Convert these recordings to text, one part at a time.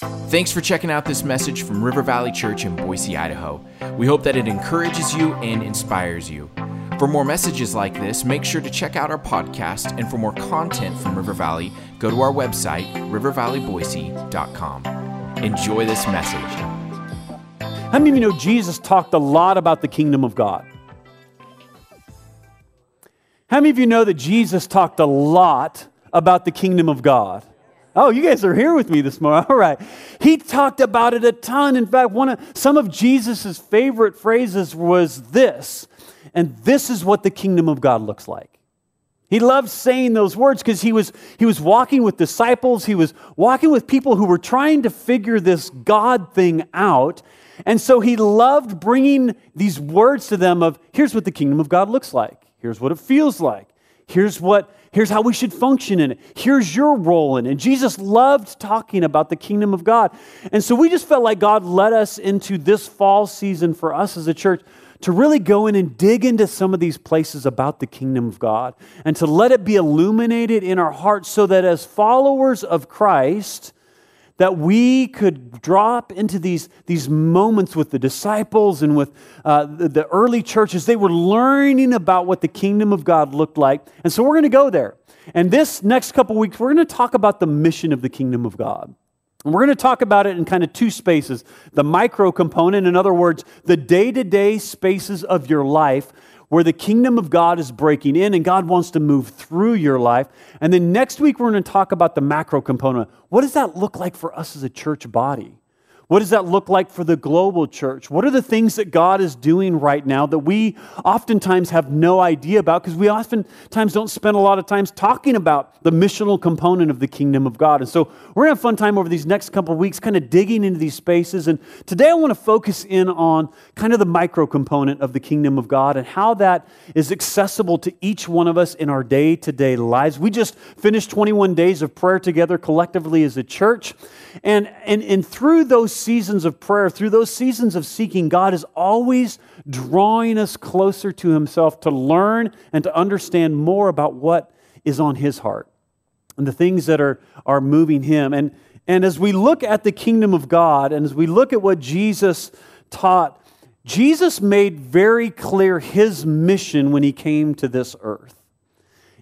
Thanks for checking out this message from River Valley Church in Boise, Idaho. We hope that it encourages you and inspires you. For more messages like this, make sure to check out our podcast, and for more content from River Valley, go to our website, rivervalleyboise.com. Enjoy this message. How many of you know Jesus talked a lot about the kingdom of God? How many of you know that Jesus talked a lot about the kingdom of God? Oh, you guys are here with me this morning. All right. He talked about it a ton. In fact, one of some of Jesus' favorite phrases was this, and this is what the kingdom of God looks like. He loved saying those words because he was, he was walking with disciples. He was walking with people who were trying to figure this God thing out. And so he loved bringing these words to them of here's what the kingdom of God looks like. Here's what it feels like. Here's what here's how we should function in it. Here's your role in it. And Jesus loved talking about the kingdom of God. And so we just felt like God led us into this fall season for us as a church to really go in and dig into some of these places about the kingdom of God and to let it be illuminated in our hearts so that as followers of Christ, that we could drop into these, these moments with the disciples and with uh, the, the early churches. They were learning about what the kingdom of God looked like. And so we're going to go there. And this next couple weeks, we're going to talk about the mission of the kingdom of God. And we're going to talk about it in kind of two spaces the micro component, in other words, the day to day spaces of your life where the kingdom of God is breaking in and God wants to move through your life. And then next week, we're going to talk about the macro component. What does that look like for us as a church body? What does that look like for the global church? What are the things that God is doing right now that we oftentimes have no idea about because we oftentimes don't spend a lot of times talking about the missional component of the kingdom of God? And so we're going to have fun time over these next couple of weeks kind of digging into these spaces. And today I want to focus in on kind of the micro component of the kingdom of God and how that is accessible to each one of us in our day to day lives. We just finished 21 days of prayer together collectively as a church. And, and, and through those seasons of prayer, through those seasons of seeking, God is always drawing us closer to Himself to learn and to understand more about what is on His heart and the things that are, are moving Him. And, and as we look at the kingdom of God and as we look at what Jesus taught, Jesus made very clear His mission when He came to this earth.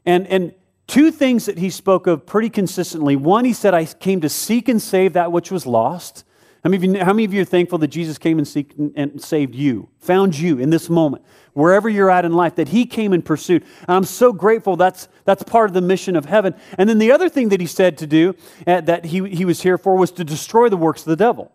And, and two things that he spoke of pretty consistently. One, he said, I came to seek and save that which was lost. How many, of you, how many of you are thankful that Jesus came and, seek, and saved you, found you in this moment, wherever you're at in life, that He came and pursued? And I'm so grateful that's, that's part of the mission of heaven. And then the other thing that He said to do, uh, that he, he was here for, was to destroy the works of the devil.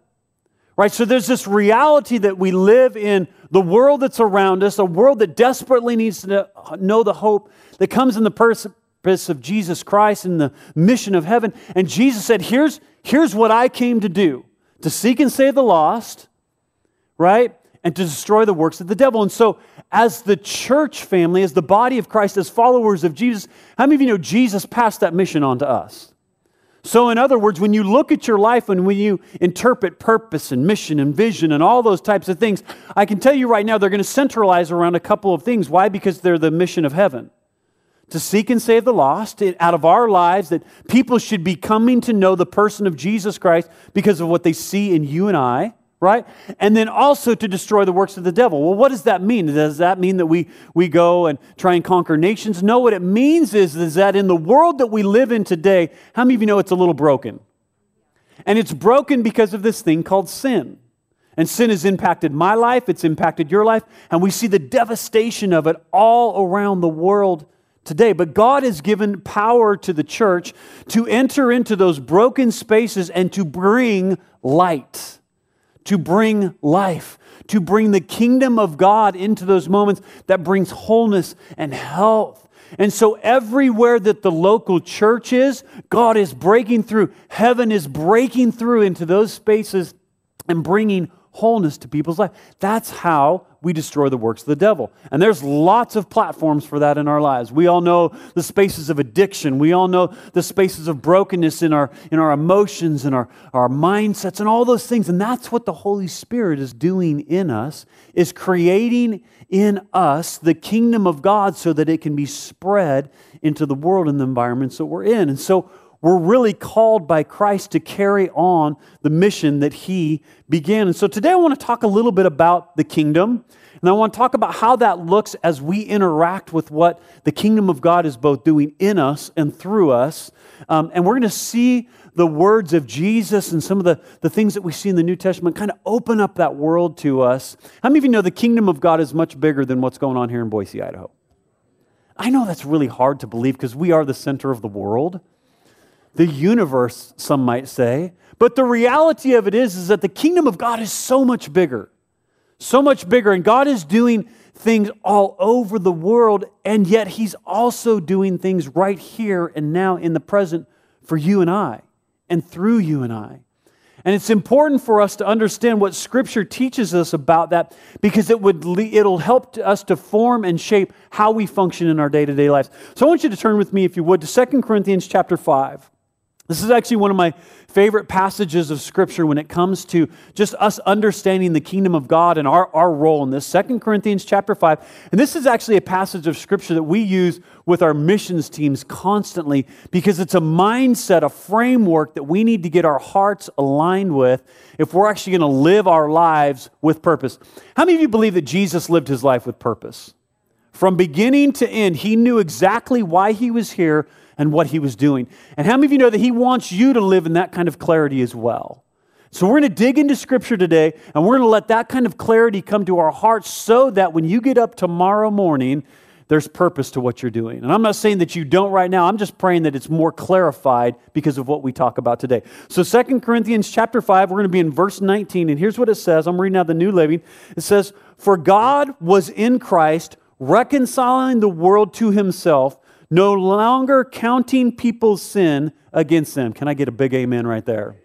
Right? So there's this reality that we live in the world that's around us, a world that desperately needs to know the hope that comes in the purpose of Jesus Christ and the mission of heaven. And Jesus said, Here's, here's what I came to do to seek and save the lost, right? And to destroy the works of the devil. And so, as the church family, as the body of Christ, as followers of Jesus, how many of you know Jesus passed that mission on to us? So, in other words, when you look at your life and when you interpret purpose and mission and vision and all those types of things, I can tell you right now they're going to centralize around a couple of things. Why? Because they're the mission of heaven to seek and save the lost out of our lives, that people should be coming to know the person of Jesus Christ because of what they see in you and I, right? And then also to destroy the works of the devil. Well, what does that mean? Does that mean that we, we go and try and conquer nations? No, what it means is, is that in the world that we live in today, how many of you know it's a little broken? And it's broken because of this thing called sin. And sin has impacted my life, it's impacted your life, and we see the devastation of it all around the world today. But God has given power to the church to enter into those broken spaces and to bring light, to bring life, to bring the kingdom of God into those moments that brings wholeness and health. And so, everywhere that the local church is, God is breaking through. Heaven is breaking through into those spaces and bringing wholeness to people's life. That's how we destroy the works of the devil. And there's lots of platforms for that in our lives. We all know the spaces of addiction. We all know the spaces of brokenness in our, in our emotions and our, our mindsets and all those things. And that's what the Holy Spirit is doing in us, is creating in us the kingdom of God so that it can be spread into the world and the environments that we're in. And so we're really called by Christ to carry on the mission that he began. And so today I want to talk a little bit about the kingdom. And I want to talk about how that looks as we interact with what the kingdom of God is both doing in us and through us. Um, and we're going to see the words of Jesus and some of the, the things that we see in the New Testament kind of open up that world to us. How many of you know the kingdom of God is much bigger than what's going on here in Boise, Idaho? I know that's really hard to believe because we are the center of the world, the universe, some might say. But the reality of it is, is that the kingdom of God is so much bigger, so much bigger. And God is doing things all over the world, and yet He's also doing things right here and now in the present for you and I and through you and I. And it's important for us to understand what Scripture teaches us about that because it would it'll help us to form and shape how we function in our day to day lives. So I want you to turn with me, if you would, to 2 Corinthians chapter 5. This is actually one of my favorite passages of Scripture when it comes to just us understanding the kingdom of God and our, our role in this. Second Corinthians chapter 5. And this is actually a passage of Scripture that we use with our missions teams constantly because it's a mindset, a framework that we need to get our hearts aligned with if we're actually going to live our lives with purpose. How many of you believe that Jesus lived his life with purpose? From beginning to end, he knew exactly why he was here and what he was doing. And how many of you know that he wants you to live in that kind of clarity as well? So we're going to dig into scripture today and we're going to let that kind of clarity come to our hearts so that when you get up tomorrow morning, there's purpose to what you're doing. And I'm not saying that you don't right now. I'm just praying that it's more clarified because of what we talk about today. So Second Corinthians chapter 5, we're going to be in verse 19 and here's what it says. I'm reading out the New Living. It says, "For God was in Christ reconciling the world to himself, no longer counting people's sin against them. Can I get a big amen right there?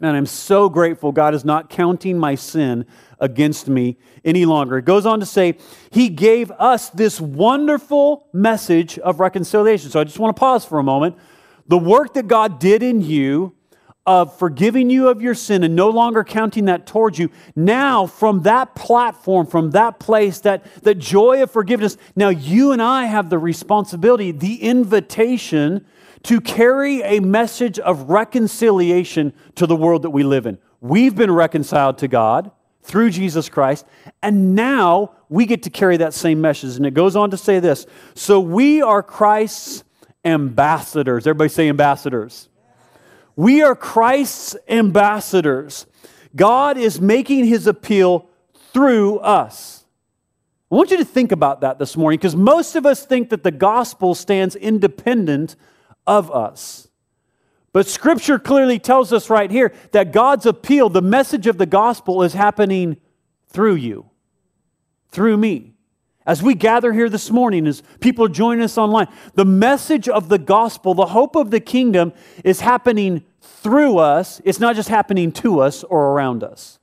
Man, I'm so grateful God is not counting my sin against me any longer. It goes on to say, He gave us this wonderful message of reconciliation. So I just want to pause for a moment. The work that God did in you of forgiving you of your sin and no longer counting that towards you, now from that platform, from that place, that, that joy of forgiveness, now you and I have the responsibility, the invitation to carry a message of reconciliation to the world that we live in. We've been reconciled to God through Jesus Christ, and now we get to carry that same message. And it goes on to say this So we are Christ's ambassadors. Everybody say ambassadors. We are Christ's ambassadors. God is making his appeal through us. I want you to think about that this morning because most of us think that the gospel stands independent of us. But scripture clearly tells us right here that God's appeal, the message of the gospel, is happening through you, through me. As we gather here this morning, as people join us online, the message of the gospel, the hope of the kingdom is happening through us. It's not just happening to us or around us.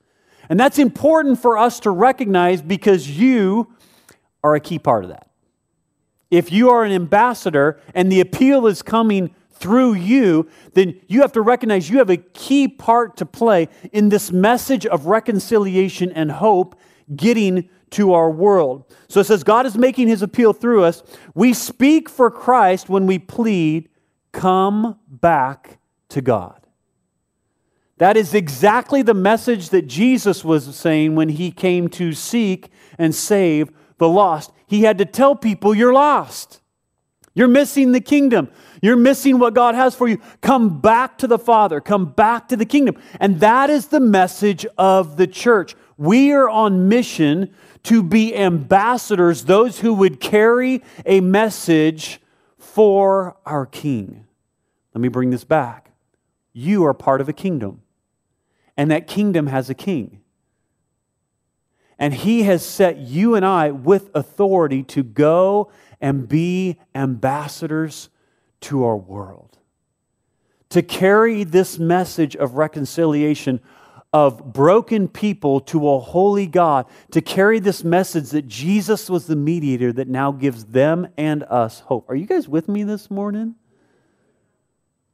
And that's important for us to recognize because you are a key part of that. If you are an ambassador and the appeal is coming through you, then you have to recognize you have a key part to play in this message of reconciliation and hope getting to our world. So it says, God is making his appeal through us. We speak for Christ when we plead, come back to God. That is exactly the message that Jesus was saying when he came to seek and save the lost. He had to tell people, You're lost. You're missing the kingdom. You're missing what God has for you. Come back to the Father. Come back to the kingdom. And that is the message of the church. We are on mission to be ambassadors, those who would carry a message for our King. Let me bring this back. You are part of a kingdom, and that kingdom has a king. And he has set you and I with authority to go and be ambassadors to our world. To carry this message of reconciliation of broken people to a holy God to carry this message that Jesus was the mediator that now gives them and us hope. Are you guys with me this morning?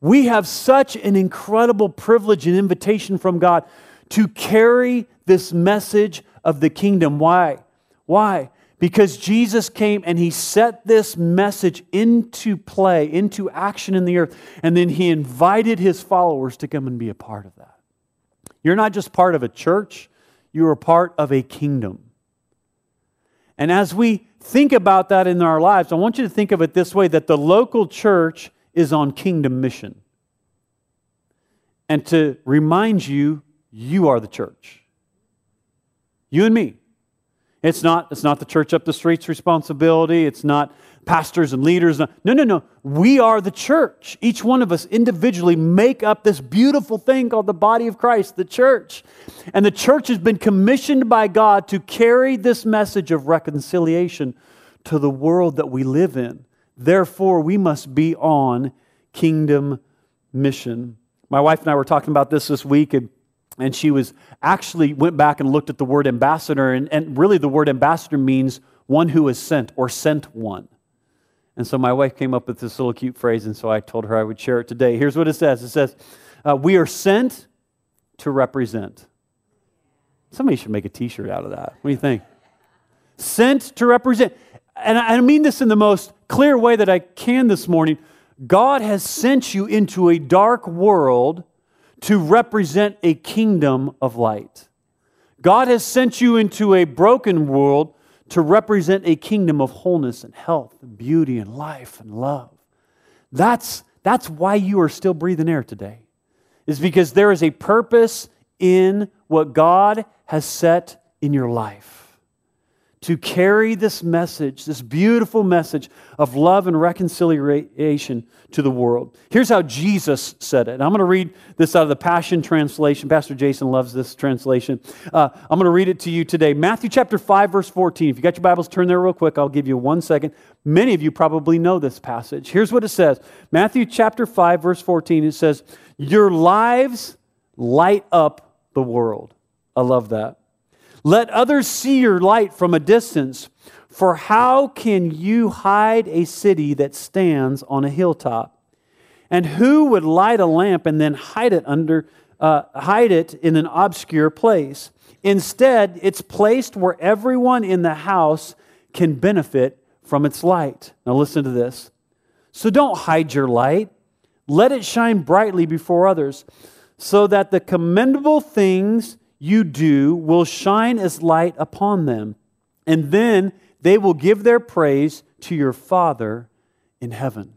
We have such an incredible privilege and invitation from God to carry this message of the kingdom. Why? Why? because Jesus came and he set this message into play, into action in the earth, and then he invited his followers to come and be a part of that. You're not just part of a church, you are part of a kingdom. And as we think about that in our lives, I want you to think of it this way that the local church is on kingdom mission. And to remind you, you are the church. You and me. It's not, it's not the church up the street's responsibility. It's not pastors and leaders. No, no, no. We are the church. Each one of us individually make up this beautiful thing called the body of Christ, the church. And the church has been commissioned by God to carry this message of reconciliation to the world that we live in. Therefore, we must be on kingdom mission. My wife and I were talking about this this week, and and she was actually went back and looked at the word ambassador and, and really the word ambassador means one who is sent or sent one and so my wife came up with this little cute phrase and so i told her i would share it today. Here's what it says. It says uh, we are sent to represent. Somebody should make a t-shirt out of that. What do you think? Sent to represent. And I mean this in the most clear way that i can this morning. God has sent you into a dark world to represent a kingdom of light. God has sent you into a broken world to represent a kingdom of wholeness and health and beauty and life and love. That's, that's why you are still breathing air today, is because there is a purpose in what God has set in your life to carry this message, this beautiful message of love and reconciliation to the world. Here's how Jesus said it. I'm going to read this out of the Passion Translation. Pastor Jason loves this translation. Uh, I'm going to read it to you today. Matthew chapter 5, verse 14. If you got your Bibles, turn there real quick. I'll give you one second. Many of you probably know this passage. Here's what it says Matthew chapter 5, verse 14. It says, Your lives light up the world. I love that. Let others see your light from a distance. For how can you hide a city that stands on a hilltop? And who would light a lamp and then hide it under uh, hide it in an obscure place? Instead, it's placed where everyone in the house can benefit from its light. Now listen to this. So don't hide your light. Let it shine brightly before others, so that the commendable things you do will shine as light upon them, and then they will give their praise to your Father in heaven.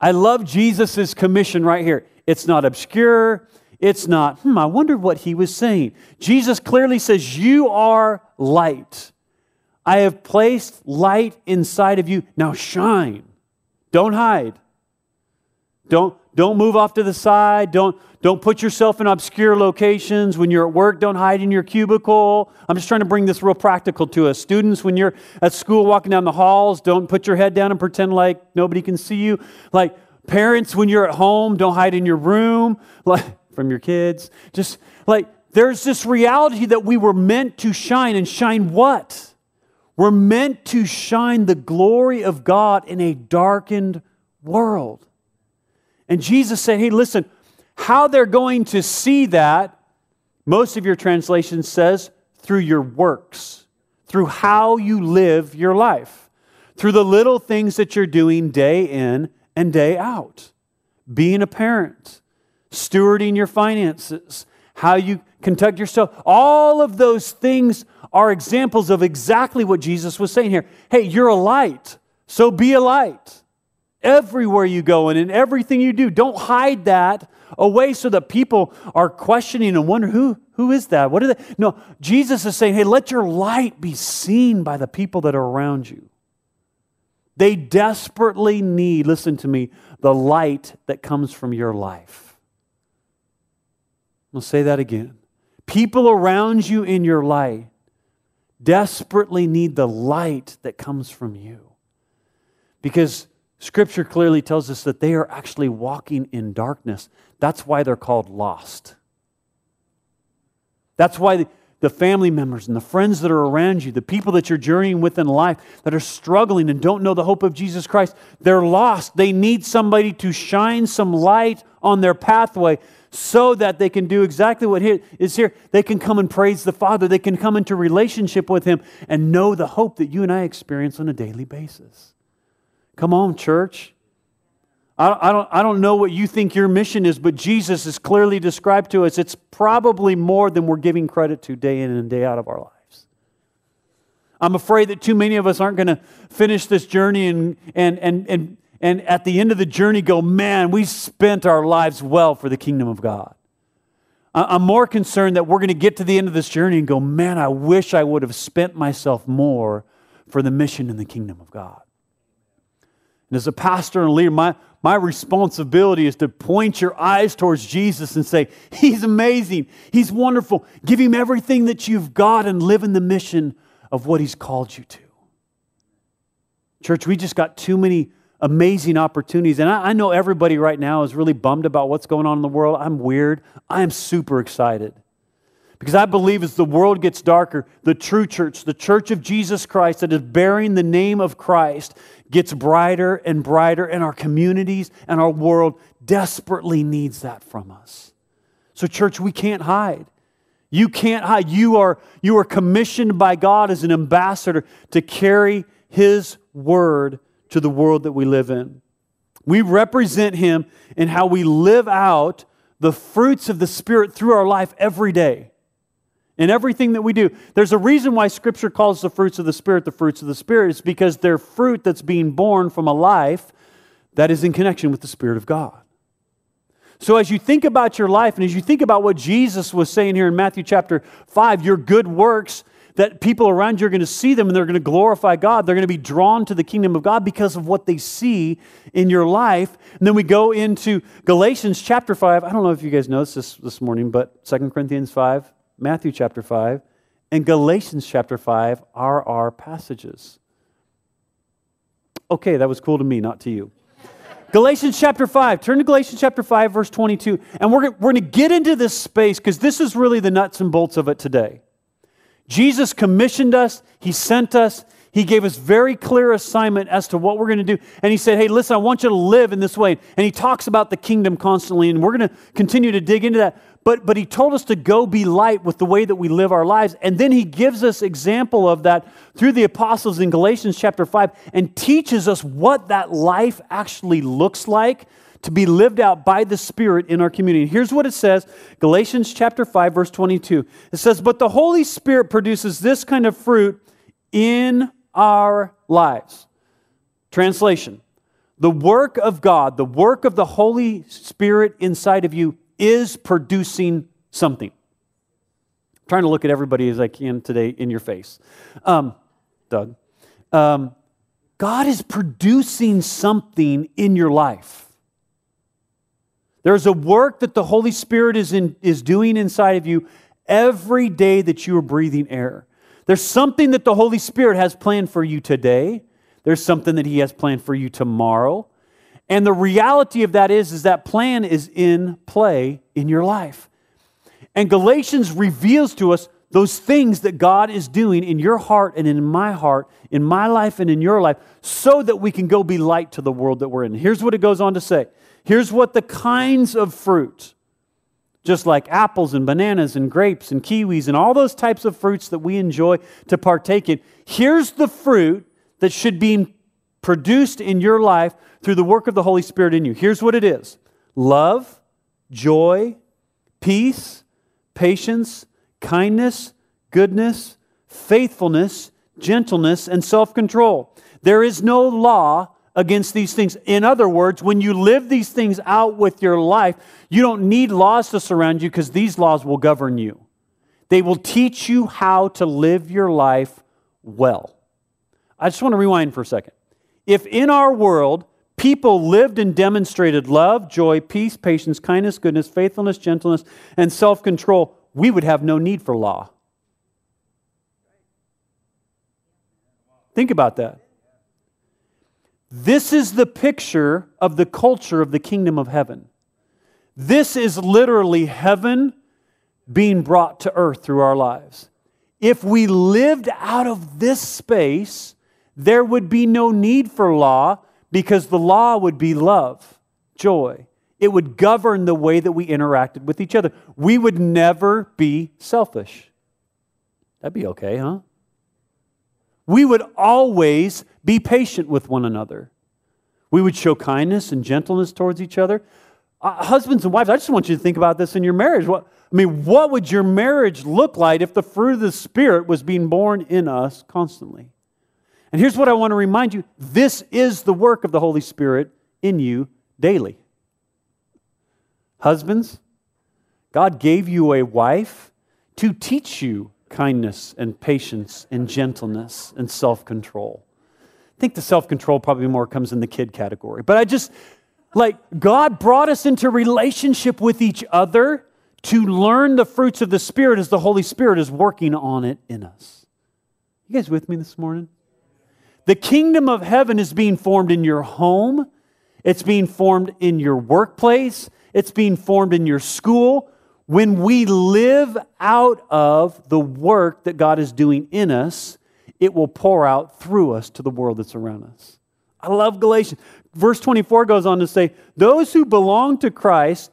I love Jesus' commission right here. It's not obscure. It's not, hmm, I wonder what he was saying. Jesus clearly says, You are light. I have placed light inside of you. Now shine. Don't hide. Don't, don't move off to the side. Don't, don't put yourself in obscure locations. When you're at work, don't hide in your cubicle. I'm just trying to bring this real practical to us. Students, when you're at school walking down the halls, don't put your head down and pretend like nobody can see you. Like parents, when you're at home, don't hide in your room like from your kids. Just like there's this reality that we were meant to shine and shine what? We're meant to shine the glory of God in a darkened world. And Jesus said, Hey, listen, how they're going to see that, most of your translation says, through your works, through how you live your life, through the little things that you're doing day in and day out. Being a parent, stewarding your finances, how you conduct yourself. All of those things are examples of exactly what Jesus was saying here. Hey, you're a light, so be a light everywhere you go and in everything you do. Don't hide that away so that people are questioning and wondering who, who is that? What are they? No, Jesus is saying, hey, let your light be seen by the people that are around you. They desperately need, listen to me, the light that comes from your life. I'll say that again. People around you in your life desperately need the light that comes from you. Because Scripture clearly tells us that they are actually walking in darkness. That's why they're called lost. That's why the family members and the friends that are around you, the people that you're journeying with in life that are struggling and don't know the hope of Jesus Christ, they're lost. They need somebody to shine some light on their pathway so that they can do exactly what is here. They can come and praise the Father. They can come into relationship with Him and know the hope that you and I experience on a daily basis. Come on, church. I, don't, I don't know what you think your mission is, but Jesus is clearly described to us. It's probably more than we're giving credit to day in and day out of our lives. I'm afraid that too many of us aren't going to finish this journey and, and, and, and and at the end of the journey go, man, we spent our lives well for the kingdom of God. I'm more concerned that we're going to get to the end of this journey and go, man, I wish I would have spent myself more for the mission in the kingdom of God. And as a pastor and a leader, my, my responsibility is to point your eyes towards Jesus and say, He's amazing. He's wonderful. Give Him everything that you've got and live in the mission of what He's called you to. Church, we just got too many amazing opportunities. And I, I, know everybody right now is really bummed about what's going on in the world. I'm weird. I am super excited. Because I believe as the world gets darker, the true church, the church of Jesus Christ that is bearing the name of Christ, gets brighter and brighter, and our communities and our world desperately needs that from us. So, church, we can't hide. You can't hide. You are, you are commissioned by God as an ambassador to carry His word to the world that we live in. We represent Him in how we live out the fruits of the Spirit through our life every day. In everything that we do. There's a reason why Scripture calls the fruits of the Spirit the fruits of the Spirit. It's because they're fruit that's being born from a life that is in connection with the Spirit of God. So, as you think about your life and as you think about what Jesus was saying here in Matthew chapter 5, your good works that people around you are going to see them and they're going to glorify God. They're going to be drawn to the kingdom of God because of what they see in your life. And then we go into Galatians chapter 5. I don't know if you guys noticed this this morning, but 2 Corinthians 5, Matthew chapter 5, and Galatians chapter 5 are our passages. Okay, that was cool to me, not to you. Galatians chapter 5. Turn to Galatians chapter 5, verse 22. And we're, we're going to get into this space because this is really the nuts and bolts of it today. Jesus commissioned us, He sent us, He gave us very clear assignment as to what we're going to do. And He said, Hey, listen, I want you to live in this way. And He talks about the kingdom constantly, and we're going to continue to dig into that. But, but He told us to go be light with the way that we live our lives. And then He gives us example of that through the apostles in Galatians chapter 5 and teaches us what that life actually looks like to be lived out by the Spirit in our community. Here's what it says Galatians chapter 5, verse 22. It says, But the Holy Spirit produces this kind of fruit in our lives. Translation The work of God, the work of the Holy Spirit inside of you is producing something. I'm trying to look at everybody as I can today in your face. Um, Doug. Um, God is producing something in your life. There's a work that the Holy Spirit is, in, is doing inside of you every day that you are breathing air. There's something that the Holy Spirit has planned for you today. There's something that He has planned for you tomorrow. And the reality of that is, is that plan is in play in your life. And Galatians reveals to us those things that God is doing in your heart and in my heart, in my life and in your life, so that we can go be light to the world that we're in. Here's what it goes on to say Here's what the kinds of fruit, just like apples and bananas and grapes and kiwis and all those types of fruits that we enjoy to partake in, here's the fruit that should be produced in your life through the work of the Holy Spirit in you. Here's what it is love, joy, peace, patience, kindness, goodness, faithfulness, gentleness, and self control. There is no law against these things. In other words, when you live these things out with your life, you don't need laws to surround you because these laws will govern you. They will teach you how to live your life well. I just want to rewind for a second. If in our world people lived and demonstrated love, joy, peace, patience, kindness, goodness, faithfulness, gentleness, and self control, we would have no need for law. Think about that. This is the picture of the culture of the kingdom of heaven. This is literally heaven being brought to earth through our lives. If we lived out of this space, there would be no need for law because the law would be love, joy. it would govern the way that we interacted with each other. We would never be selfish. That'd be okay, huh? We would always be patient with one another. We would show kindness and gentleness towards each other. Uh, husbands and wives, I just want you to think about this in your marriage. What, I mean, what would your marriage look like if the fruit of the Spirit was being born in us constantly? And here's what I want to remind you this is the work of the Holy Spirit in you daily. Husbands, God gave you a wife to teach you kindness and patience and gentleness and self control. Think the self control probably more comes in the kid category. But I just, like, God brought us into relationship with each other to learn the fruits of the Spirit as the Holy Spirit is working on it in us. You guys with me this morning? The kingdom of heaven is being formed in your home, it's being formed in your workplace, it's being formed in your school. When we live out of the work that God is doing in us, it will pour out through us to the world that's around us. I love Galatians. Verse 24 goes on to say, Those who belong to Christ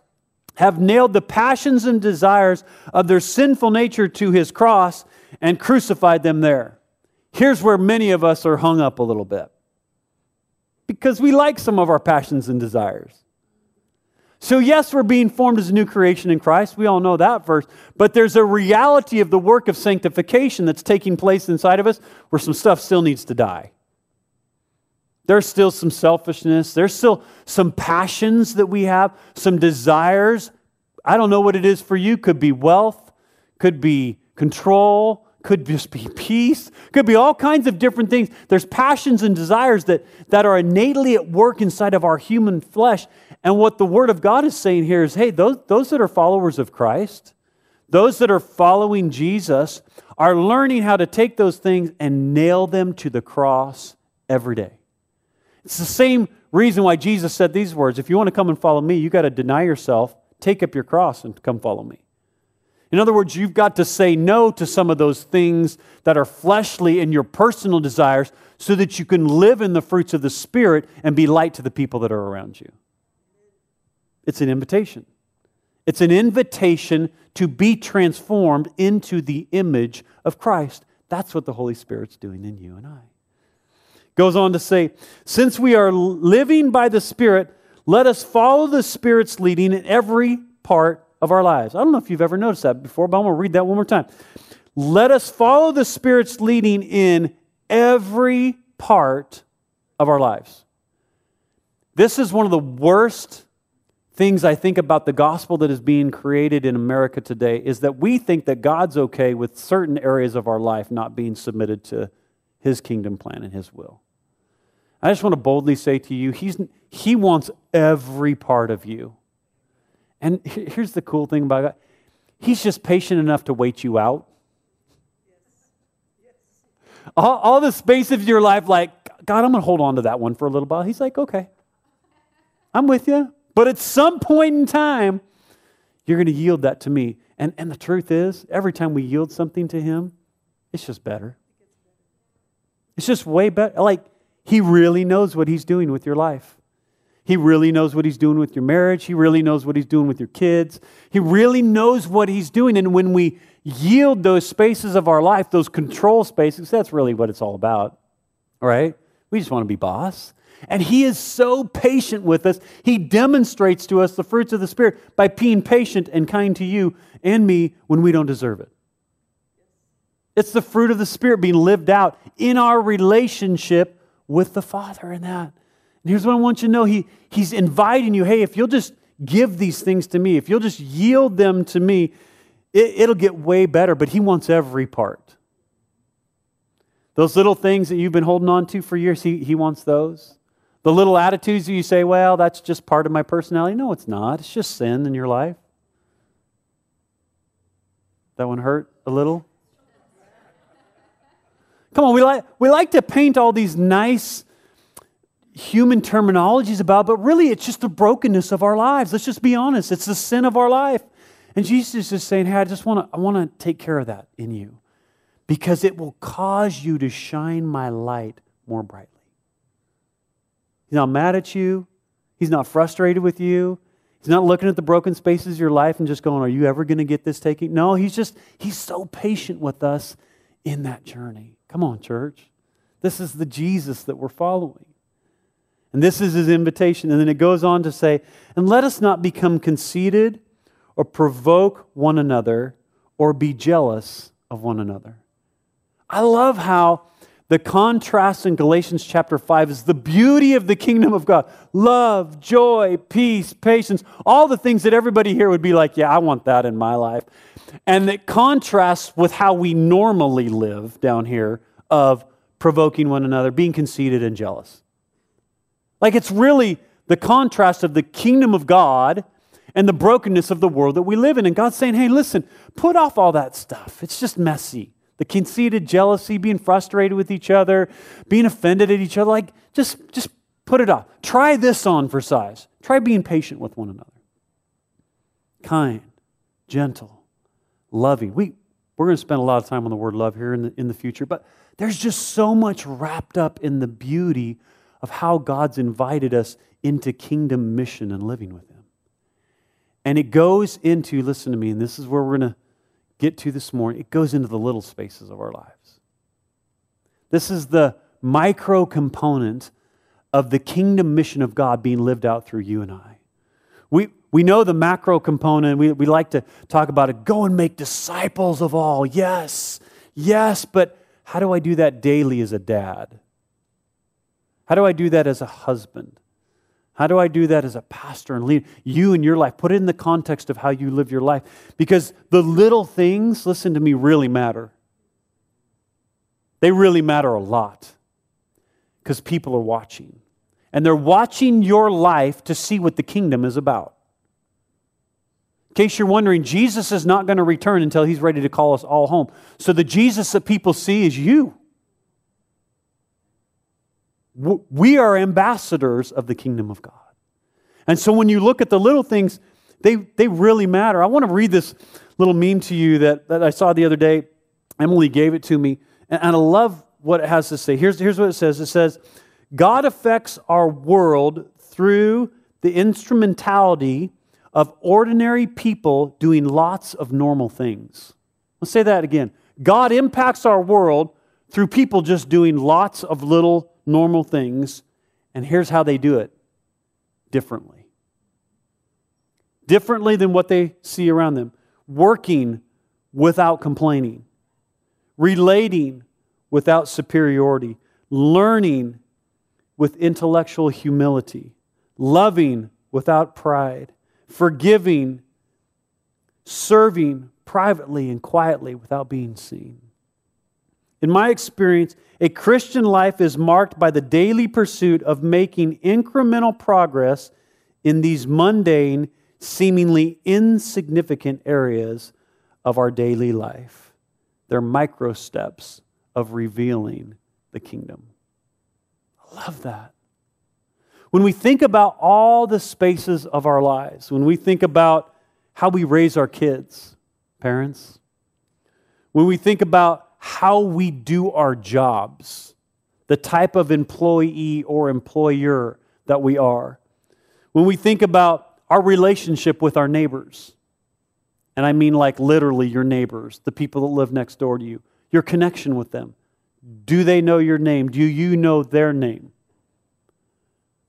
have nailed the passions and desires of their sinful nature to his cross and crucified them there. Here's where many of us are hung up a little bit because we like some of our passions and desires. So, yes, we're being formed as a new creation in Christ. We all know that verse. But there's a reality of the work of sanctification that's taking place inside of us where some stuff still needs to die. There's still some selfishness. There's still some passions that we have, some desires. I don't know what it is for you. Could be wealth, could be control, could just be peace, could be all kinds of different things. There's passions and desires that, that are innately at work inside of our human flesh. And what the Word of God is saying here is hey, those, those that are followers of Christ, those that are following Jesus, are learning how to take those things and nail them to the cross every day. It's the same reason why Jesus said these words if you want to come and follow me, you got to deny yourself, take up your cross, and come follow me. In other words, you've got to say no to some of those things that are fleshly in your personal desires so that you can live in the fruits of the Spirit and be light to the people that are around you. It's an invitation. It's an invitation to be transformed into the image of Christ. That's what the Holy Spirit's doing in you and I. Goes on to say, since we are living by the Spirit, let us follow the Spirit's leading in every part of our lives. I don't know if you've ever noticed that before, but I'm going to read that one more time. Let us follow the Spirit's leading in every part of our lives. This is one of the worst things I think about the gospel that is being created in America today is that we think that God's okay with certain areas of our life not being submitted to his kingdom plan and his will. I just want to boldly say to you, he's, he wants every part of you. And here's the cool thing about God He's just patient enough to wait you out. All, all the space of your life, like, God, I'm going to hold on to that one for a little while. He's like, okay, I'm with you. But at some point in time, you're going to yield that to me. And, and the truth is, every time we yield something to Him, it's just better. It's just way better. Like, He really knows what He's doing with your life. He really knows what he's doing with your marriage. He really knows what he's doing with your kids. He really knows what he's doing. And when we yield those spaces of our life, those control spaces, that's really what it's all about. right? We just want to be boss. And he is so patient with us. He demonstrates to us the fruits of the Spirit by being patient and kind to you and me when we don't deserve it. It's the fruit of the Spirit being lived out in our relationship with the Father in that. And here's what I want you to know he, He's inviting you hey, if you'll just give these things to me, if you'll just yield them to me, it, it'll get way better. But He wants every part. Those little things that you've been holding on to for years, He, he wants those. The little attitudes that you say, well, that's just part of my personality. No, it's not. It's just sin in your life. That one hurt a little? Come on, we like, we like to paint all these nice human terminologies about, but really it's just the brokenness of our lives. Let's just be honest. It's the sin of our life. And Jesus is saying, Hey, I just want to I want to take care of that in you. Because it will cause you to shine my light more brightly. He's not mad at you. He's not frustrated with you. He's not looking at the broken spaces of your life and just going, Are you ever going to get this taken? No, he's just, he's so patient with us in that journey. Come on, church. This is the Jesus that we're following. And this is his invitation. And then it goes on to say, And let us not become conceited or provoke one another or be jealous of one another. I love how the contrast in Galatians chapter 5 is the beauty of the kingdom of God love, joy, peace, patience, all the things that everybody here would be like, yeah, I want that in my life. And that contrasts with how we normally live down here of provoking one another, being conceited and jealous. Like it's really the contrast of the kingdom of God and the brokenness of the world that we live in. And God's saying, hey, listen, put off all that stuff. It's just messy the conceited jealousy, being frustrated with each other, being offended at each other. Like, just, just put it off. Try this on for size. Try being patient with one another. Kind, gentle, loving. We, we're going to spend a lot of time on the word love here in the, in the future, but there's just so much wrapped up in the beauty of how God's invited us into kingdom mission and living with Him. And it goes into, listen to me, and this is where we're going to get to this morning, it goes into the little spaces of our lives. This is the micro component of the kingdom mission of God being lived out through you and I. We, we know the macro component. We, we like to talk about it. Go and make disciples of all. Yes, yes, but how do I do that daily as a dad? How do I do that as a husband? How do I do that as a pastor and lead you in your life? Put it in the context of how you live your life. Because the little things, listen to me, really matter. They really matter a lot because people are watching. And they're watching your life to see what the kingdom is about. In case you're wondering, Jesus is not going to return until he's ready to call us all home. So the Jesus that people see is you. We are ambassadors of the kingdom of God. And so when you look at the little things, they, they really matter. I want to read this little meme to you that, that I saw the other day. Emily gave it to me, and, and I love what it has to say. Here's, here's what it says it says, God affects our world through the instrumentality of ordinary people doing lots of normal things. Let's say that again. God impacts our world through people just doing lots of little normal things, and here's how they do it differently. Differently than what they see around them. Working without complaining, relating without superiority, learning with intellectual humility, loving without pride, forgiving, serving privately and quietly without being seen. In my experience, a Christian life is marked by the daily pursuit of making incremental progress in these mundane, seemingly insignificant areas of our daily life. They're micro steps of revealing the kingdom. I love that. When we think about all the spaces of our lives, when we think about how we raise our kids, parents, when we think about how we do our jobs, the type of employee or employer that we are. When we think about our relationship with our neighbors, and I mean like literally your neighbors, the people that live next door to you, your connection with them. Do they know your name? Do you know their name?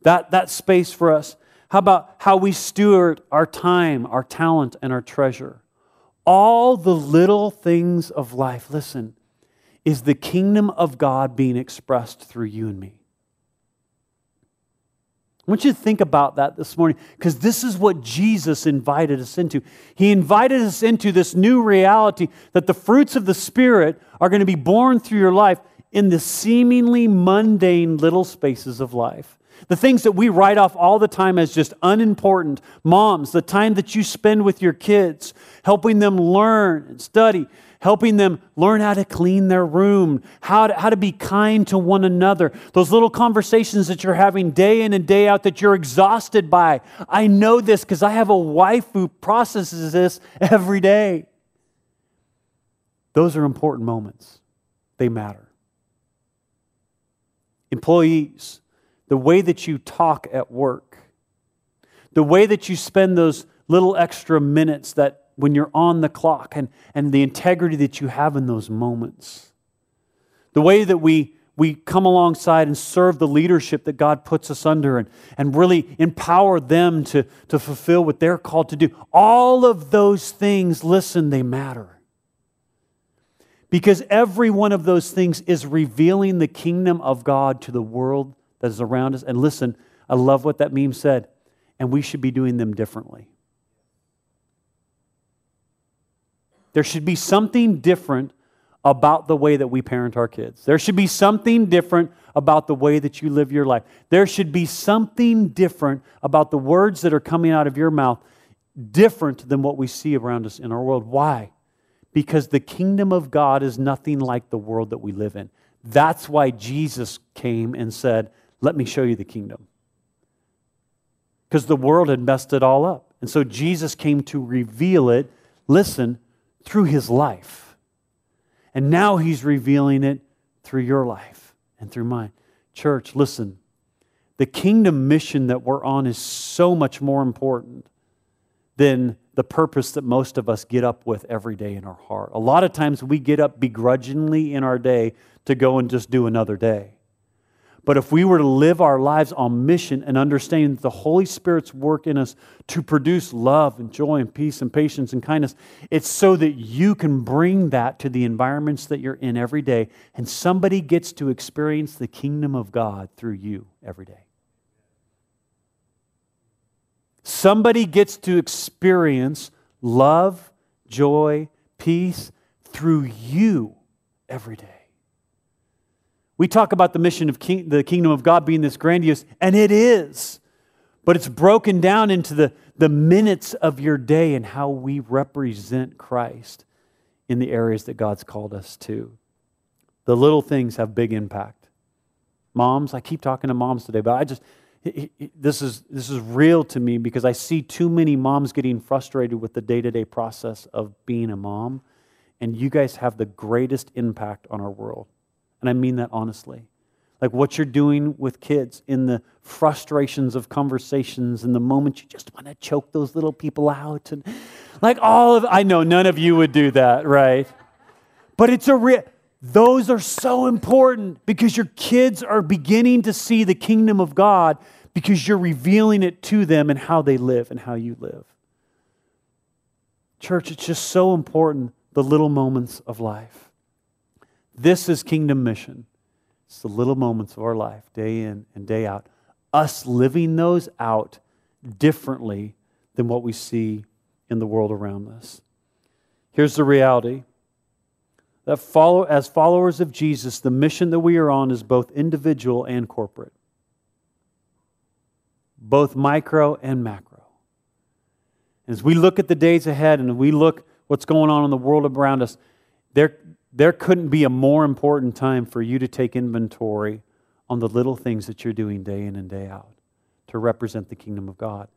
That, that space for us. How about how we steward our time, our talent, and our treasure? All the little things of life. Listen, is the kingdom of God being expressed through you and me. I want you to think about that this morning because this is what Jesus invited us into. He invited us into this new reality that the fruits of the Spirit are going to be born through your life in the seemingly mundane little spaces of life. The things that we write off all the time as just unimportant. Moms, the time that you spend with your kids, helping them learn and study helping them learn how to clean their room, how to, how to be kind to one another, those little conversations that you're having day in and day out that you're exhausted by. I know this because I have a wife who processes this every day. Those are important moments, they matter. Employees, the way that you talk at work, the way that you spend those little extra minutes that when you're on the clock and, and the integrity that you have in those moments. The way that we, we come alongside and serve the leadership that God puts us under and, and really empower them to, to fulfill what they're called to do. All of those things, listen, they matter. Because every one of those things is revealing the kingdom of God to the world that is around us. And listen, I love what that meme said, and we should be doing them differently. There should be something different about the way that we parent our kids. There should be something different about the way that you live your life. There should be something different about the words that are coming out of your mouth, different than what we see around us in our world. Why? Because the kingdom of God is nothing like the world that we live in. That's why Jesus came and said, Let me show you the kingdom. Because the world had messed it all up. And so Jesus came to reveal it, listen, through his life. And now he's revealing it through your life and through mine. Church, listen, the kingdom mission that we're on is so much more important than the purpose that most of us get up with every day in our heart. A lot of times we get up begrudgingly in our day to go and just do another day. But if we were to live our lives on mission and understand the Holy Spirit's work in us to produce love and joy and peace and patience and kindness, it's so that you can bring that to the environments that you're in every day and somebody gets to experience the kingdom of God through you every day. Somebody gets to experience love, joy, peace through you every day. We talk about the mission of king, the kingdom of God being this grandiose, and it is. But it's broken down into the, the minutes of your day and how we represent Christ in the areas that God's called us to. The little things have big impact. Moms, I keep talking to moms today, but I just, this is, this is real to me because I see too many moms getting frustrated with the day to day process of being a mom. And you guys have the greatest impact on our world. And I mean that honestly. Like what you're doing with kids in the frustrations of conversations and the moments you just want to choke those little people out. And like all of, I know none of you would do that, right? But it's a real, those are so important because your kids are beginning to see the kingdom of God because you're revealing it to them and how they live and how you live. Church, it's just so important the little moments of life. This is kingdom mission. It's the little moments of our life, day in and day out. Us living those out differently than what we see in the world around us. Here's the reality that follow, as followers of Jesus, the mission that we are on is both individual and corporate, both micro and macro. As we look at the days ahead and we look what's going on in the world around us, there, there couldn't be a more important time for you to take inventory on the little things that you're doing day in and day out to represent the kingdom of God.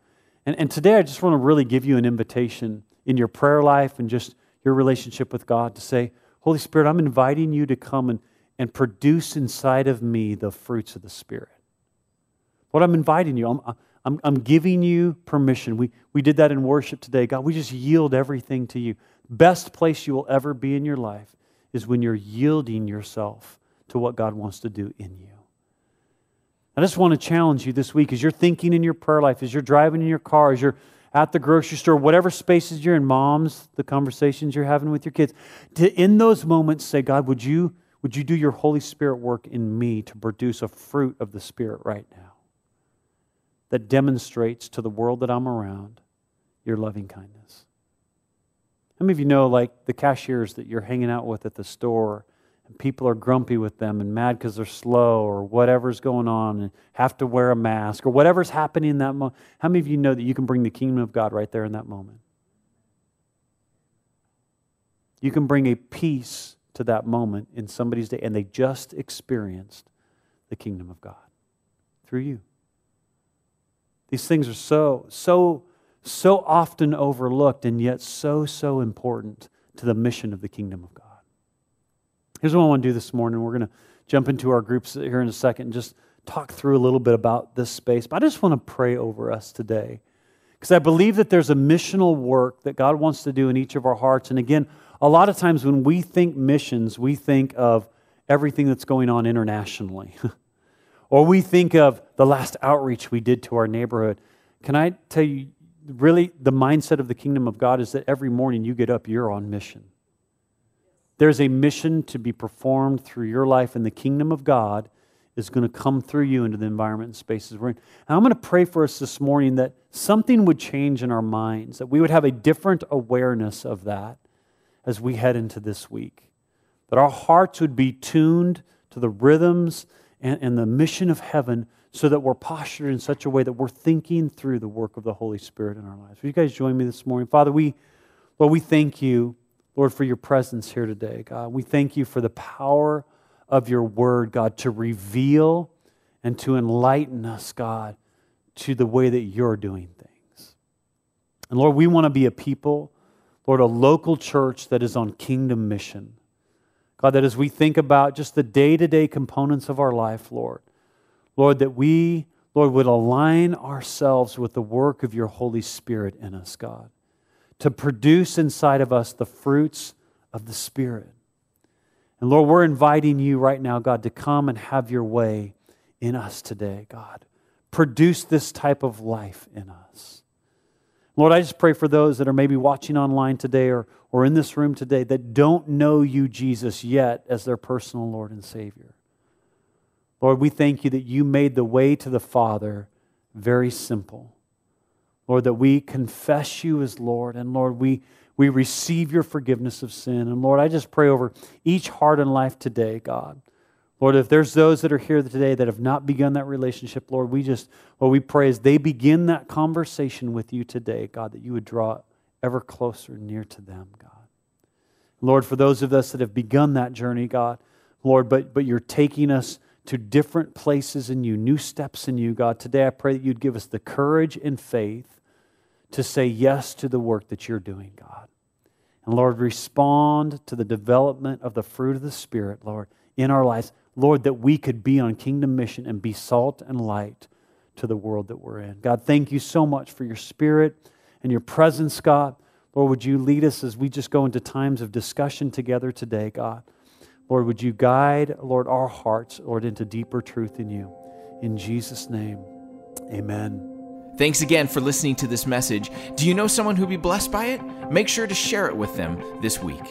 And, and today, I just want to really give you an invitation in your prayer life and just your relationship with God to say, Holy Spirit, I'm inviting you to come and, and produce inside of me the fruits of the Spirit. What I'm inviting you, I'm, I'm, I'm giving you permission. We, we did that in worship today. God, we just yield everything to you. Best place you will ever be in your life is when you're yielding yourself to what God wants to do in you. I just want to challenge you this week as you're thinking in your prayer life, as you're driving in your car, as you're at the grocery store, whatever spaces you're in, moms, the conversations you're having with your kids, to in those moments say, God, would you, would you do your Holy Spirit work in me to produce a fruit of the Spirit right now that demonstrates to the world that I'm around your loving kindness? How many of you know, like, the cashiers that you're hanging out with at the store, and people are grumpy with them and mad because they're slow or whatever's going on and have to wear a mask or whatever's happening in that moment? How many of you know that you can bring the kingdom of God right there in that moment? You can bring a peace to that moment in somebody's day, and they just experienced the kingdom of God through you. These things are so, so so often overlooked and yet so, so important to the mission of the kingdom of God. Here's what I want to do this morning. We're going to jump into our groups here in a second and just talk through a little bit about this space. But I just want to pray over us today because I believe that there's a missional work that God wants to do in each of our hearts. And again, a lot of times when we think missions, we think of everything that's going on internationally. or we think of the last outreach we did to our neighborhood. Can I tell you, really, the mindset of the kingdom of God is that every morning you get up, you're on mission. There's a mission to be performed through your life, and the kingdom of God is going to come through you into the environment and spaces we're in. And I'm going to pray for us this morning that something would change in our minds, that we would have a different awareness of that as we head into this week. That our hearts would be tuned to the rhythms and, and the mission of heaven so that we're postured in such a way that we're thinking through the work of the Holy Spirit in our lives. Will you guys join me this morning? Father, we, Lord, we thank you, Lord, for your presence here today, God. We thank you for the power of your word, God, to reveal and to enlighten us, God, to the way that you're doing things. And Lord, we want to be a people, Lord, a local church that is on kingdom mission. God, that as we think about just the day to day components of our life, Lord, Lord, that we, Lord, would align ourselves with the work of your Holy Spirit in us, God, to produce inside of us the fruits of the Spirit. And Lord, we're inviting you right now, God, to come and have your way in us today, God. Produce this type of life in us. Lord, I just pray for those that are maybe watching online today or, or in this room today that don't know you, Jesus, yet as their personal Lord and Savior. Lord, we thank you that you made the way to the Father very simple. Lord, that we confess you as Lord, and Lord, we we receive your forgiveness of sin. And Lord, I just pray over each heart and life today, God. Lord, if there's those that are here today that have not begun that relationship, Lord, we just, what we pray is they begin that conversation with you today, God, that you would draw ever closer near to them, God. Lord, for those of us that have begun that journey, God, Lord, but, but you're taking us to different places in you, new steps in you, God. Today I pray that you'd give us the courage and faith to say yes to the work that you're doing, God. And Lord, respond to the development of the fruit of the Spirit, Lord, in our lives. Lord, that we could be on kingdom mission and be salt and light to the world that we're in. God, thank you so much for your Spirit and your presence, God. Lord, would you lead us as we just go into times of discussion together today, God? Lord, would you guide, Lord, our hearts, Lord, into deeper truth in you. In Jesus' name, amen. Thanks again for listening to this message. Do you know someone who'd be blessed by it? Make sure to share it with them this week.